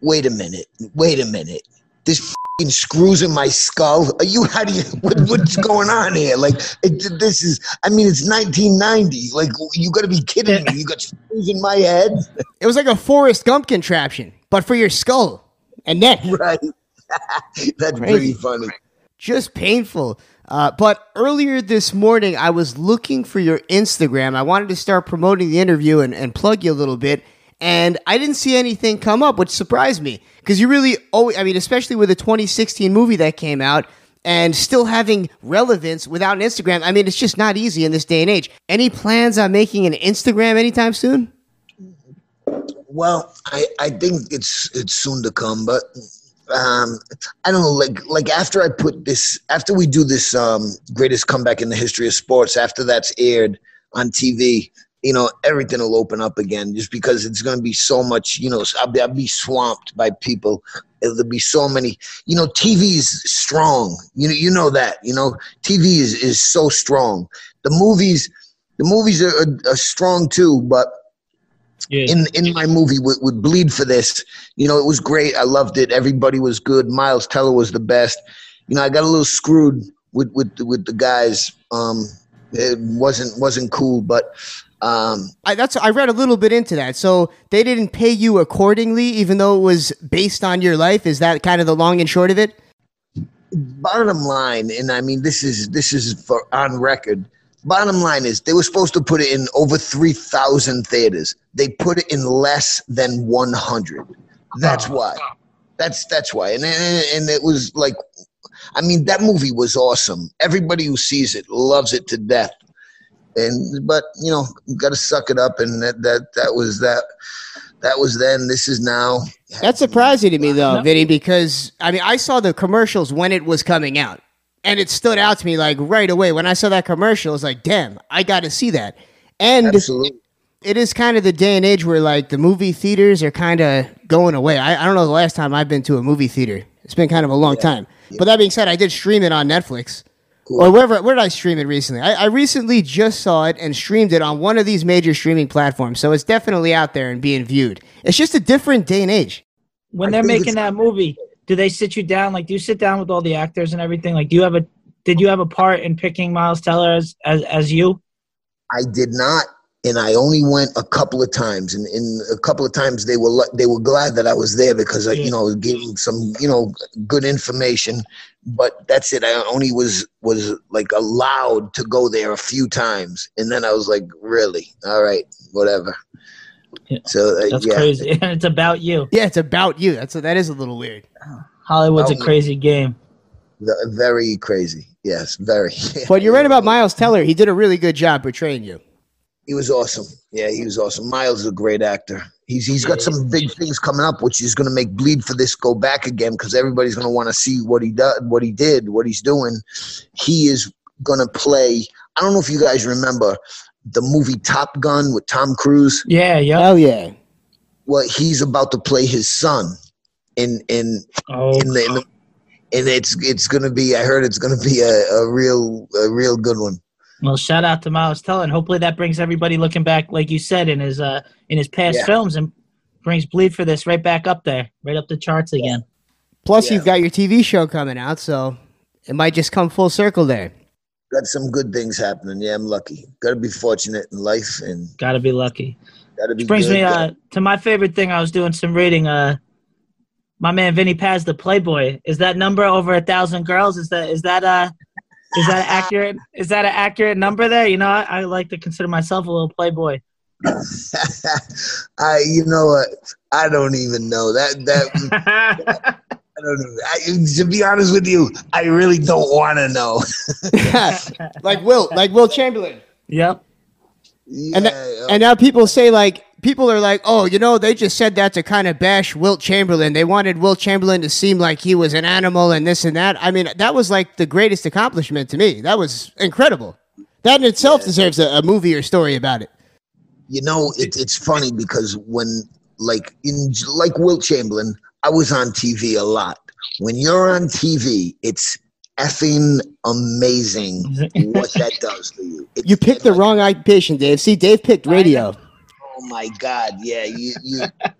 wait a minute, wait a minute. This fing screws in my skull. Are you how do you what, what's going on here? Like it, this is I mean it's 1990. Like you got to be kidding me. You got screws in my head. It was like a Forrest Gump contraption, but for your skull and neck. Right. That's Crazy. pretty funny. Just painful. Uh, but earlier this morning, I was looking for your Instagram. I wanted to start promoting the interview and, and plug you a little bit. And I didn't see anything come up, which surprised me because you really, always, I mean, especially with the 2016 movie that came out and still having relevance without an Instagram. I mean, it's just not easy in this day and age. Any plans on making an Instagram anytime soon? Well, I, I think it's it's soon to come, but um, I don't know, like like after I put this, after we do this um, greatest comeback in the history of sports, after that's aired on TV, you know, everything will open up again, just because it's going to be so much. You know, I'll be, I'll be swamped by people. There'll be so many. You know, TV is strong. You know, you know that. You know, TV is is so strong. The movies, the movies are, are, are strong too, but Yeah. in in my movie would, would bleed for this. You know, it was great. I loved it. Everybody was good. Miles Teller was the best. You know, I got a little screwed with with with the guys. Um, it wasn't wasn't cool, but um, I, that's I read a little bit into that. So they didn't pay you accordingly, even though it was based on your life. Is that kind of the long and short of it? bottom line, and I mean this is this is for on record. Bottom line is they were supposed to put it in over three thousand theaters. They put it in less than one hundred. That's ah. why. That's that's why. And and and it was like, I mean that movie was awesome. Everybody who sees it loves it to death. And but you know, got to suck it up, and that that that was that. That was then. This is now. That's surprising to me though, Vinny, because I mean I saw the commercials when it was coming out. And it stood out to me like right away. When I saw that commercial, I was like, damn, I gotta see that. And Absolutely. it is kind of the day and age where like the movie theaters are kind of going away. I, I don't know the last time I've been to a movie theater. It's been kind of a long time. But that being said, I did stream it on Netflix. Or wherever where did I stream it recently? I, I recently just saw it and streamed it on one of these major streaming platforms. So it's definitely out there and being viewed. It's just a different day and age. when they're making that movie, do they sit you down? Like, do you sit down with all the actors and everything? Like, do you have a did you have a part in picking Miles Teller as as, as you? I did not, and I only went a couple of times, and, and a couple of times they were they were glad that I was there because I, you know, them some you know good information. But that's it. I only was was like allowed to go there a few times, and then I was like, really, all right, whatever. Yeah. So uh, That's yeah, crazy. It's about you. Yeah, it's about you. That's that is a little weird. Hollywood's a crazy game. ve- very crazy. Yes, very. But you're right about Miles Teller. He did a really good job portraying you. He was awesome. Yeah, he was awesome. Miles is a great actor. He's he's got some big things coming up, which is going to make Bleed for this go back again because everybody's going to want to see what he does, what he did, what he's doing. He is going to play. I don't know if you guys remember the movie Top Gun with Tom Cruise. Yeah, yeah. Hell yeah. Well, he's about to play his son in in Oh, in the, in the and it's it's going to be. I heard it's going to be a, a real a real good one. well, shout out to Miles Teller, and hopefully that brings everybody looking back, like you said, in his uh in his past Yeah. films, and brings Bleed for this right back up there, right up the charts again. Plus, Yeah. you've got your TV show coming out, so it might just come full circle there. Got some good things happening. Yeah, I'm lucky. Got to be fortunate in life and Got to be lucky. got to be. Which brings good. me uh, to my favorite thing. I was doing some reading. Uh, my man Vinny Paz, the Playboy. Is that number over a thousand girls? Is that is that uh is that accurate? Is that an accurate number there? You know, I, I like to consider myself a little Playboy. I, you know what? I don't even know that. That I don't know. I, to be honest with you, I really don't want to know. like Will, like Wilt Chamberlain. yep. Yeah, And, th- and now people say like people are like, oh, you know, they just said that to kind of bash Wilt Chamberlain. They wanted Wilt Chamberlain to seem like he was an animal and this and that. I mean, that was like the greatest accomplishment to me. That was incredible. That in itself deserves a, a movie or story about it. you know, it, it's funny because when, like, in like Wilt Chamberlain, I was on TV a lot. When you're on TV, it's effing amazing what that does for you. It's You picked the wrong occupation, Dave. See, Dave picked radio. Oh my God! Yeah, you, you. uh,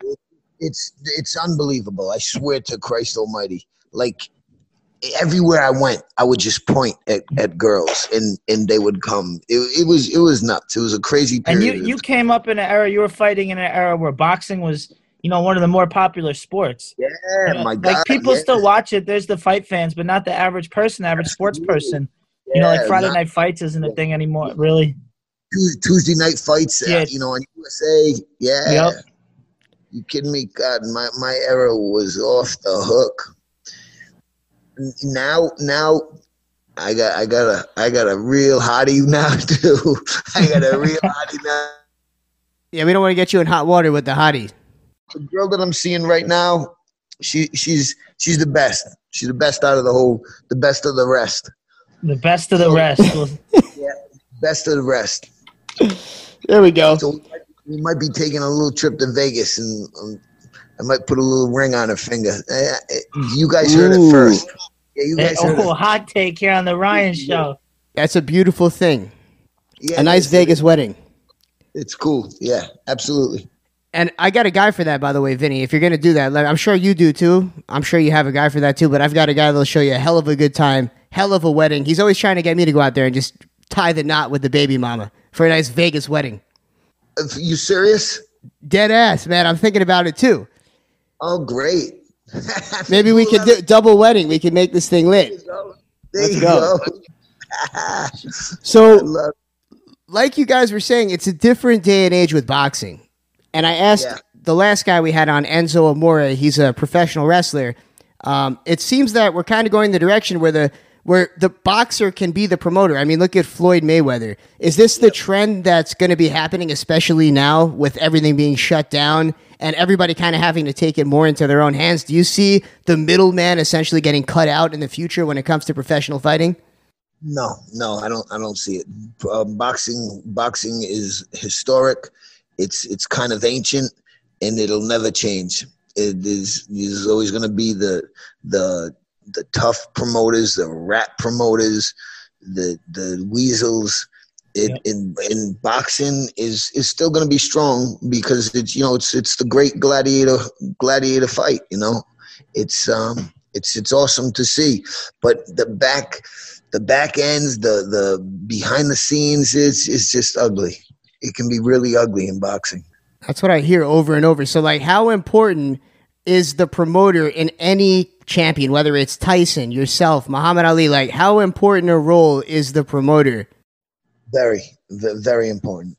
it- it's it's unbelievable. I swear to Christ Almighty. Like everywhere I went, I would just point at, at girls, and and they would come. It, it was it was nuts. It was a crazy And you you came up in an era. You were fighting in an era where boxing was, you know, one of the more popular sports. Yeah, You know, my God. like people yeah. still watch it. There's the fight fans, but not the average person, average sports person. Yeah, You know, like Friday not- Night Fights isn't a thing anymore, really. Tuesday night fights, uh, Yeah. you know, on USA. Yeah. Yep. You kidding me? God, my, my era was off the hook. Now, now, I got, I got a, I got a real hottie now too. I got a real hottie now. Yeah, we don't want to get you in hot water with the hottie. The girl that I'm seeing right now, she she's she's the best. She's the best out of the whole, the best of the rest. The best of the rest. yeah, best of the rest. There we go. So we might be taking a little trip to Vegas, and um, I might put a little ring on her finger. Uh, you guys heard Ooh. it first. Yeah, you guys heard oh, hot take here on the Ryan Show. That's a beautiful thing. Yeah, a nice it's- Vegas wedding. It's cool. Yeah, absolutely. And I got a guy for that, by the way, Vinny. If you're gonna do that, like, I'm sure you do too. I'm sure you have a guy for that too. But I've got a guy that'll show you a hell of a good time, hell of a wedding. He's always trying to get me to go out there and just tie the knot with the baby mama for a nice Vegas wedding. Uh, You serious? Dead ass, man. I'm thinking about it too. Oh, great. Maybe we could do double wedding. We could make this thing lit. There Let's you go. go. So, like you guys were saying, it's a different day and age with boxing. And I asked Yeah. the last guy we had on, Enzo Amore. He's a professional wrestler. Um, it seems that we're kind of going the direction where the where the boxer can be the promoter. I mean, look at Floyd Mayweather. Is this the trend that's going to be happening, especially now with everything being shut down and everybody kind of having to take it more into their own hands? Do you see the middleman essentially getting cut out in the future when it comes to professional fighting? No, no, I don't. I don't see it. Uh, boxing, boxing is historic. It's it's kind of ancient, and it'll never change. It is is always going to be the the the tough promoters, the rat promoters, the the weasels. It, in in boxing is is still going to be strong because it's you know it's it's the great gladiator gladiator fight. You know, it's um it's it's awesome to see, but the back the back ends, the the behind the scenes, is it's just ugly. It can be really ugly in boxing. That's what I hear over and over. So, like, how important is the promoter in any champion, whether it's Tyson, yourself, Muhammad Ali? Like, how important a role is the promoter? Very, very important.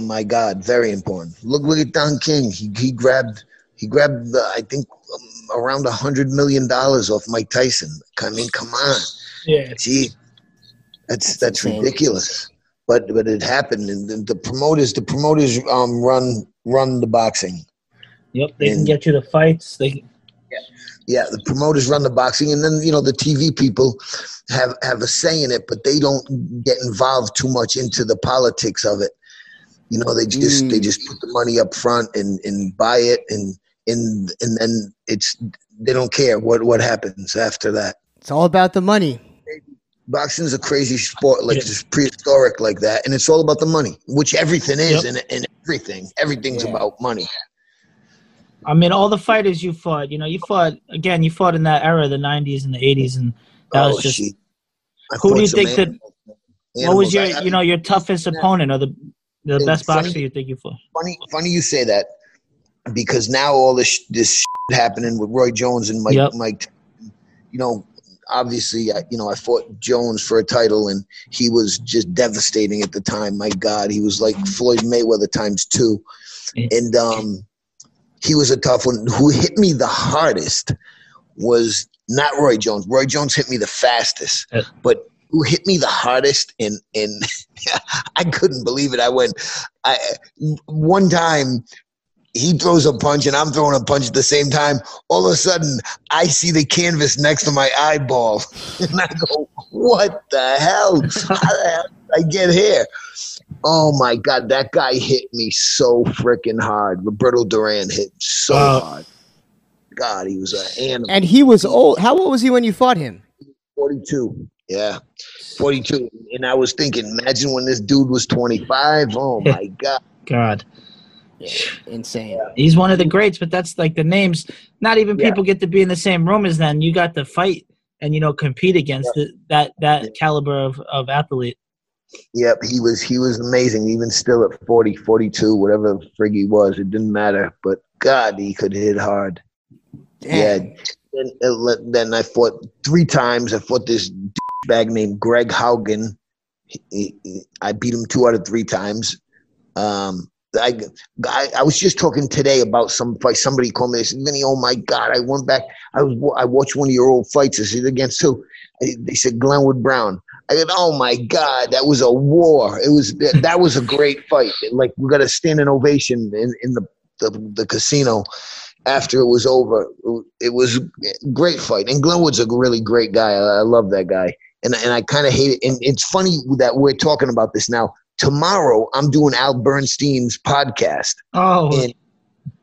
My God, very important. Look, look at Don King. He he grabbed he grabbed the, I think um, around a hundred million dollars off Mike Tyson. I mean, come on, Yeah. gee, that's that's ridiculous. But but it happened, and the, the promoters the promoters um run run the boxing. Yep. They can get you the fights. They Yeah, the promoters run the boxing, and then you know the TV people have have a say in it, but they don't get involved too much into the politics of it. You know, they just they just put the money up front and and buy it, and and and then it's they don't care what what happens after that. It's all about the money. Boxing is a crazy sport, like it's prehistoric like that, and it's all about the money, which everything is, Yep. and and everything, everything's about money. I mean, all the fighters you fought, you know, you fought again. You fought in that era, the '90s and the '80s, and that Oh, was just. Who do you think that? What was your, you know, your toughest opponent or the the It's best funny- boxer you think you fought? funny funny you say that because now all this this happening with Roy Jones and Mike Yep. Mike you know obviously I, you know I fought Jones for a title and he was just devastating at the time. My god he was like Floyd Mayweather times 2 and um he was a tough one. Who hit me the hardest was not Roy Jones. Roy Jones hit me the fastest but who hit me the hardest and and I couldn't believe it. I went I one time he throws a punch and I'm throwing a punch at the same time. All of a sudden I see the canvas next to my eyeball. And I go, What the hell? How the hell did I get here? Oh my god, that guy hit me so freaking hard. Roberto Duran hit so Wow. hard. God, he was an animal. And he was old. How old was he when you fought him? 42. Yeah. 42. And I was thinking, imagine when this dude was 25. Oh my God. God, insane. he's one of the greats. But that's like the names. Not even people get to be in the same room as them. You got to fight and you know compete against the, that that caliber of of athlete. Yep, he was he was amazing. Even still at 40, 42, whatever frig he was, it didn't matter. But God, he could hit hard. Yeah. Then, uh, then I fought three times. I fought this bag named Greg Haugen. He- he- I beat him two out of three times. Um, I, I I was just talking today about some fight. Somebody called me. They said, "Vinny, oh my God!" I went back. I was I watched one of your old fights. I said, "Against who?" They said Glenwood Brown. I said, "Oh my God, that was a war. It was that was a great fight. Like we got a standing ovation in in the the, the casino." after it was over, it was great fight. And Glenwood's a really great guy. I, I love that guy. And, and I kind of hate it. And it's funny that we're talking about this now. Tomorrow, I'm doing Al Bernstein's podcast. Oh. And,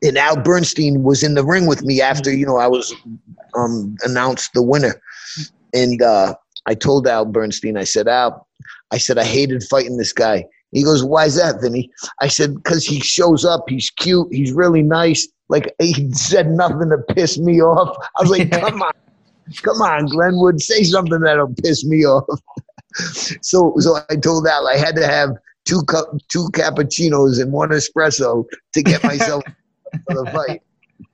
and Al Bernstein was in the ring with me after, you know, I was um, announced the winner. And uh, I told Al Bernstein, I said, Al, I said, I hated fighting this guy. He goes, Why is that, Vinny? I said, Because he shows up. He's cute. He's really nice. Like, he said nothing to piss me off. I was like, Come on. Come on, Glenwood. Say something that'll piss me off. so, so I told Al I had to have two cup, two cappuccinos and one espresso to get myself for the fight.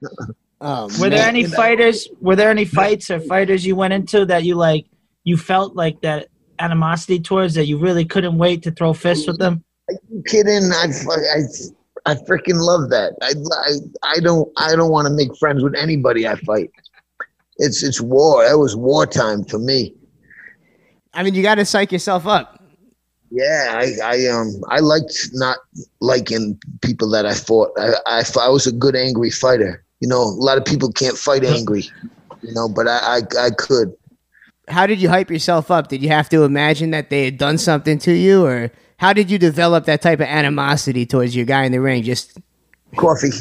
Oh, Were there any fighters? Were there any fights or fighters you went into that you like? You felt like that animosity towards that you really couldn't wait to throw fists with them. Are you kidding? I, I, I freaking love that. I, I, I don't, I don't want to make friends with anybody I fight. It's, it's war. That was wartime for me. I mean, you got to psych yourself up. Yeah, I, I, um, I liked not liking people that I fought. I, I, I was a good angry fighter. You know, a lot of people can't fight angry. You know, but I, I, I could. How did you hype yourself up? Did you have to imagine that they had done something to you, or how did you develop that type of animosity towards your guy in the ring? Just coffee.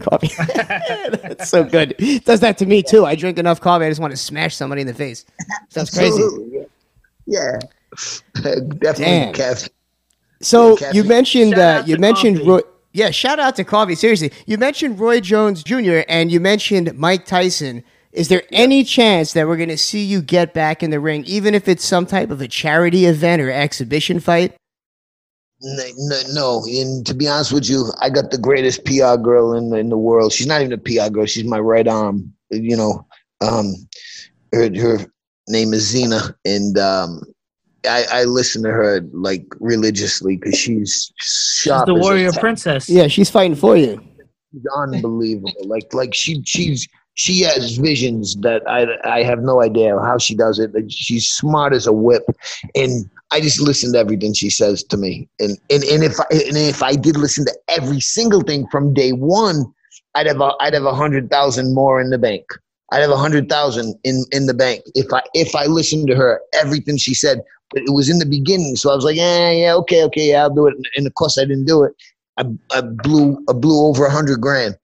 Coffee. That's so good. It does that to me too. I drink enough coffee, I just want to smash somebody in the face. Sounds crazy. Absolutely, Yeah. Definitely Damn. caffeine. So Yeah, you mentioned Shout uh, you mentioned. Roy, yeah. Shout out to coffee. Seriously, you mentioned Roy Jones Jr. and you mentioned Mike Tyson. Is there any chance that we're going to see you get back in the ring, even if it's some type of a charity event or exhibition fight? No, no, no, and to be honest with you, I got the greatest PR girl in the, in the world. She's not even a PR girl; she's my right arm. You know, um, her her name is Zena, and um, I, I listen to her like religiously because she's She's sharp. the warrior princess. Yeah, she's fighting for you. She's unbelievable. like like she she's she has visions that I I have no idea how she does it. Like, She's smart as a whip, and I just listen to everything she says to me. And and, and if I and if I did listen to every single thing from day one, I'd have a I'd have a hundred thousand more in the bank. I'd have a hundred thousand in in the bank if I if I listened to her everything she said. But it was in the beginning, so I was like, yeah, yeah, okay, okay, yeah, I'll do it. And of course, I didn't do it. I, I blew I blew over a hundred grand.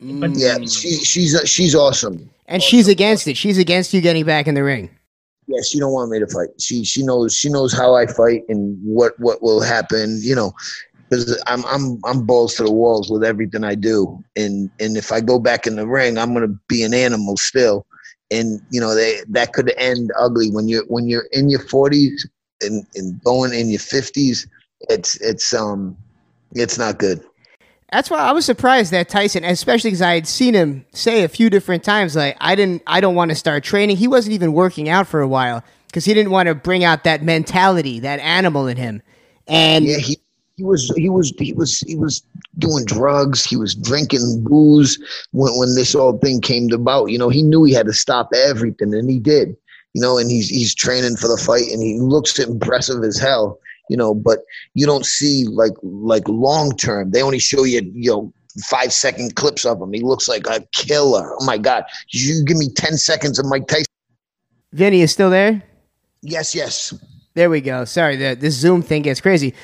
But Yeah, she, she's she's awesome. And she's against it. She's against you getting back in the ring. Yeah, she don't want me to fight. She she knows she knows how I fight and what what will happen. You know, because I'm I'm I'm balls to the walls with everything I do. And and if I go back in the ring, I'm gonna be an animal still. And you know they that could end ugly when you're when you're in your 40s and and going in your 50s. It's it's um it's not good. That's why I was surprised that Tyson, especially because I had seen him say a few different times, like I didn't, I don't want to start training. He wasn't even working out for a while because he didn't want to bring out that mentality, that animal in him. And Yeah, he he was he was he was he was doing drugs. He was drinking booze when when this whole thing came about. You know, he knew he had to stop everything, and he did. You know, and he's he's training for the fight, and he looks impressive as hell. You know, but you don't see like like long term. They only show you you know five second clips of him. He looks like a killer. Oh my god! You give me ten seconds of Mike Tyson. Vinny is still there. Yes, yes. There we go. Sorry, the this Zoom thing gets crazy.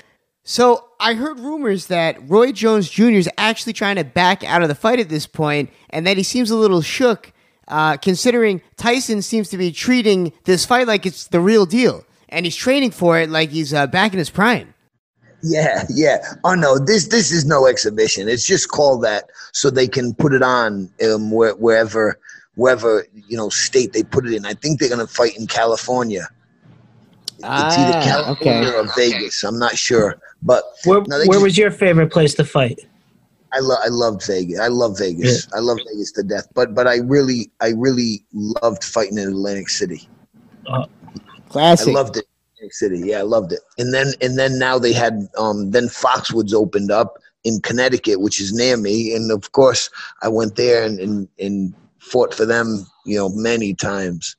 So I heard rumors that Roy Jones Jr. is actually trying to back out of the fight at this point, and that he seems a little shook, uh, considering Tyson seems to be treating this fight like it's the real deal, and he's training for it like he's uh, back in his prime. Yeah, yeah. Oh no, this this is no exhibition. It's just called that so they can put it on um, where, wherever wherever you know state they put it in. I think they're gonna fight in California. It's either Ah, California okay. or Vegas. I'm not sure, but Where, No, where just- was your favorite place to fight? I love I loved Vegas. I love Vegas. I love Vegas to death. But but I really I really loved fighting in Atlantic City. I Classic. loved it. Atlantic City. Yeah, I loved it. And then and then now they had um then Foxwoods opened up in Connecticut, which is near me. And of course I went there and and, and fought for them, you know, many times.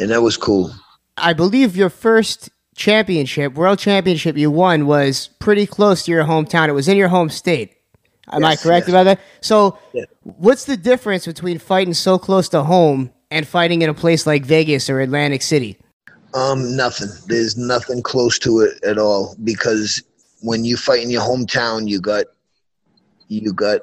And that was cool. I believe your first championship, world championship you won, was pretty close to your hometown. It was in your home state. Am I correct yes. about that? So, Yeah. what's the difference between fighting so close to home and fighting in a place like Vegas or Atlantic City? Um, nothing. There's nothing close to it at all because when you fight in your hometown, you got you got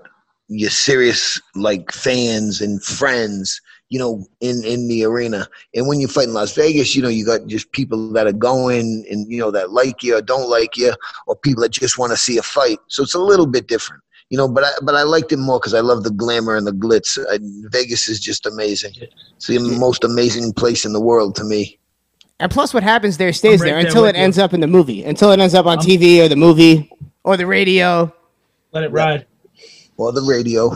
your serious like fans and friends, you know, in in the arena. And when you fight in Las Vegas, you know, you got just people that are going and you know that like you or don't like you, or people that just want to see a fight. So it's a little bit different. You know, but I but I liked it more because I love the glamour and the glitz. I, Vegas is just amazing. It's the most amazing place in the world to me. And plus, what happens there stays right there there until it you. ends up in the movie, until it ends up on TV or the movie or the radio. Let it ride. Or the radio.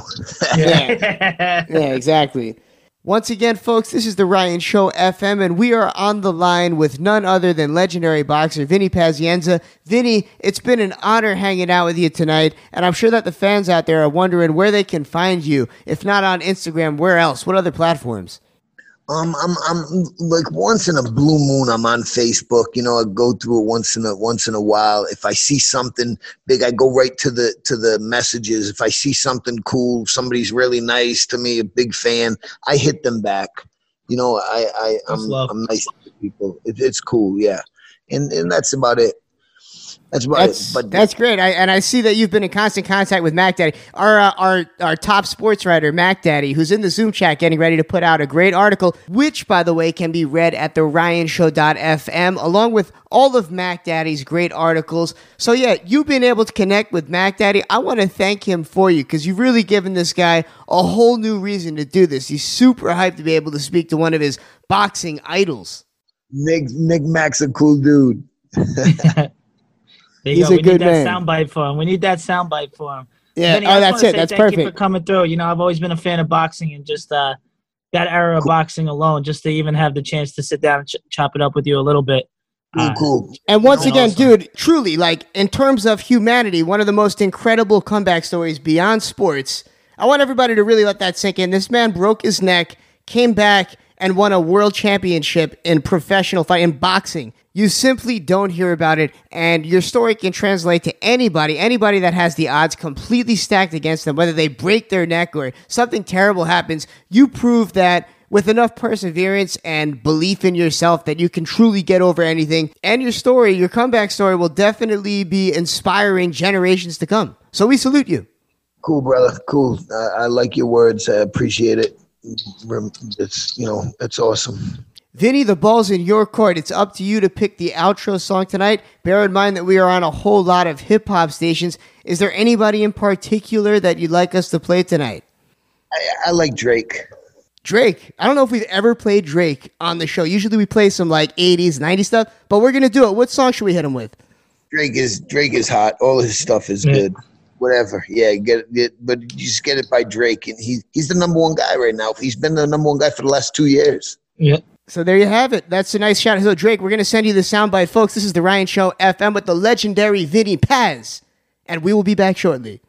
Yeah. yeah, exactly. Once again, folks, this is the Ryan Show FM, and we are on the line with none other than legendary boxer Vinny Pazienza. Vinny, it's been an honor hanging out with you tonight, and I'm sure that the fans out there are wondering where they can find you. If not on Instagram, where else? What other platforms? Um, I'm I'm like once in a blue moon. I'm on Facebook. You know, I go through it once in a once in a while. If I see something big, I go right to the to the messages. If I see something cool, somebody's really nice to me, a big fan, I hit them back. You know, I, I I'm. I'm nice to people. It, it's cool, yeah, and and that's about it. That's That's it. But that's great. I, and I see that you've been in constant contact with Mac Daddy, our uh, our our top sports writer, Mac Daddy, who's in the Zoom chat getting ready to put out a great article, which by the way can be read at the RyanShow.fm, along with all of Mac Daddy's great articles. So yeah, you've been able to connect with Mac Daddy. I want to thank him for you because you've really given this guy a whole new reason to do this. He's super hyped to be able to speak to one of his boxing idols. Nick Nick Mac's a cool dude. There you He's go. a we good need man. that soundbite for him. We need that soundbite for him. Yeah, Vinny, oh, that's it. That's thank You perfect. for coming through. You know, I've always been a fan of boxing and just uh, that era of boxing alone, just to even have the chance to sit down and ch- chop it up with you a little bit. Cool, Uh, cool. And once again, awesome. dude, truly, like in terms of humanity, one of the most incredible comeback stories beyond sports. I want everybody to really let that sink in. This man broke his neck, came back, and won a world championship in professional fight in boxing. You simply don't hear about it, and your story can translate to anybody, anybody that has the odds completely stacked against them, whether they break their neck or something terrible happens. You prove that with enough perseverance and belief in yourself that you can truly get over anything. And your story, your comeback story, will definitely be inspiring generations to come. So we salute you. Cool, brother. Cool. I, I like your words. I appreciate it. Rem- It's you know, it's awesome. Vinny, the ball's in your court. It's up to you to pick the outro song tonight. Bear in mind that we are on a whole lot of hip hop stations. Is there anybody in particular that you'd like us to play tonight? I, I like Drake. Drake. I don't know if we've ever played Drake on the show. Usually we play some like 80s, 90s stuff, but we're going to do it. What song should we hit him with? Drake is Drake is hot. All his stuff is Yeah. good. Whatever. Yeah, get it, but you just get it by Drake, and he he's the number one guy right now. He's been the number one guy for the last two years. yeah. So there you have it. That's a nice shout. So Drake, we're going to send you the soundbite, folks. This is the Ryan Show FM with the legendary Vinny Paz, and we will be back shortly.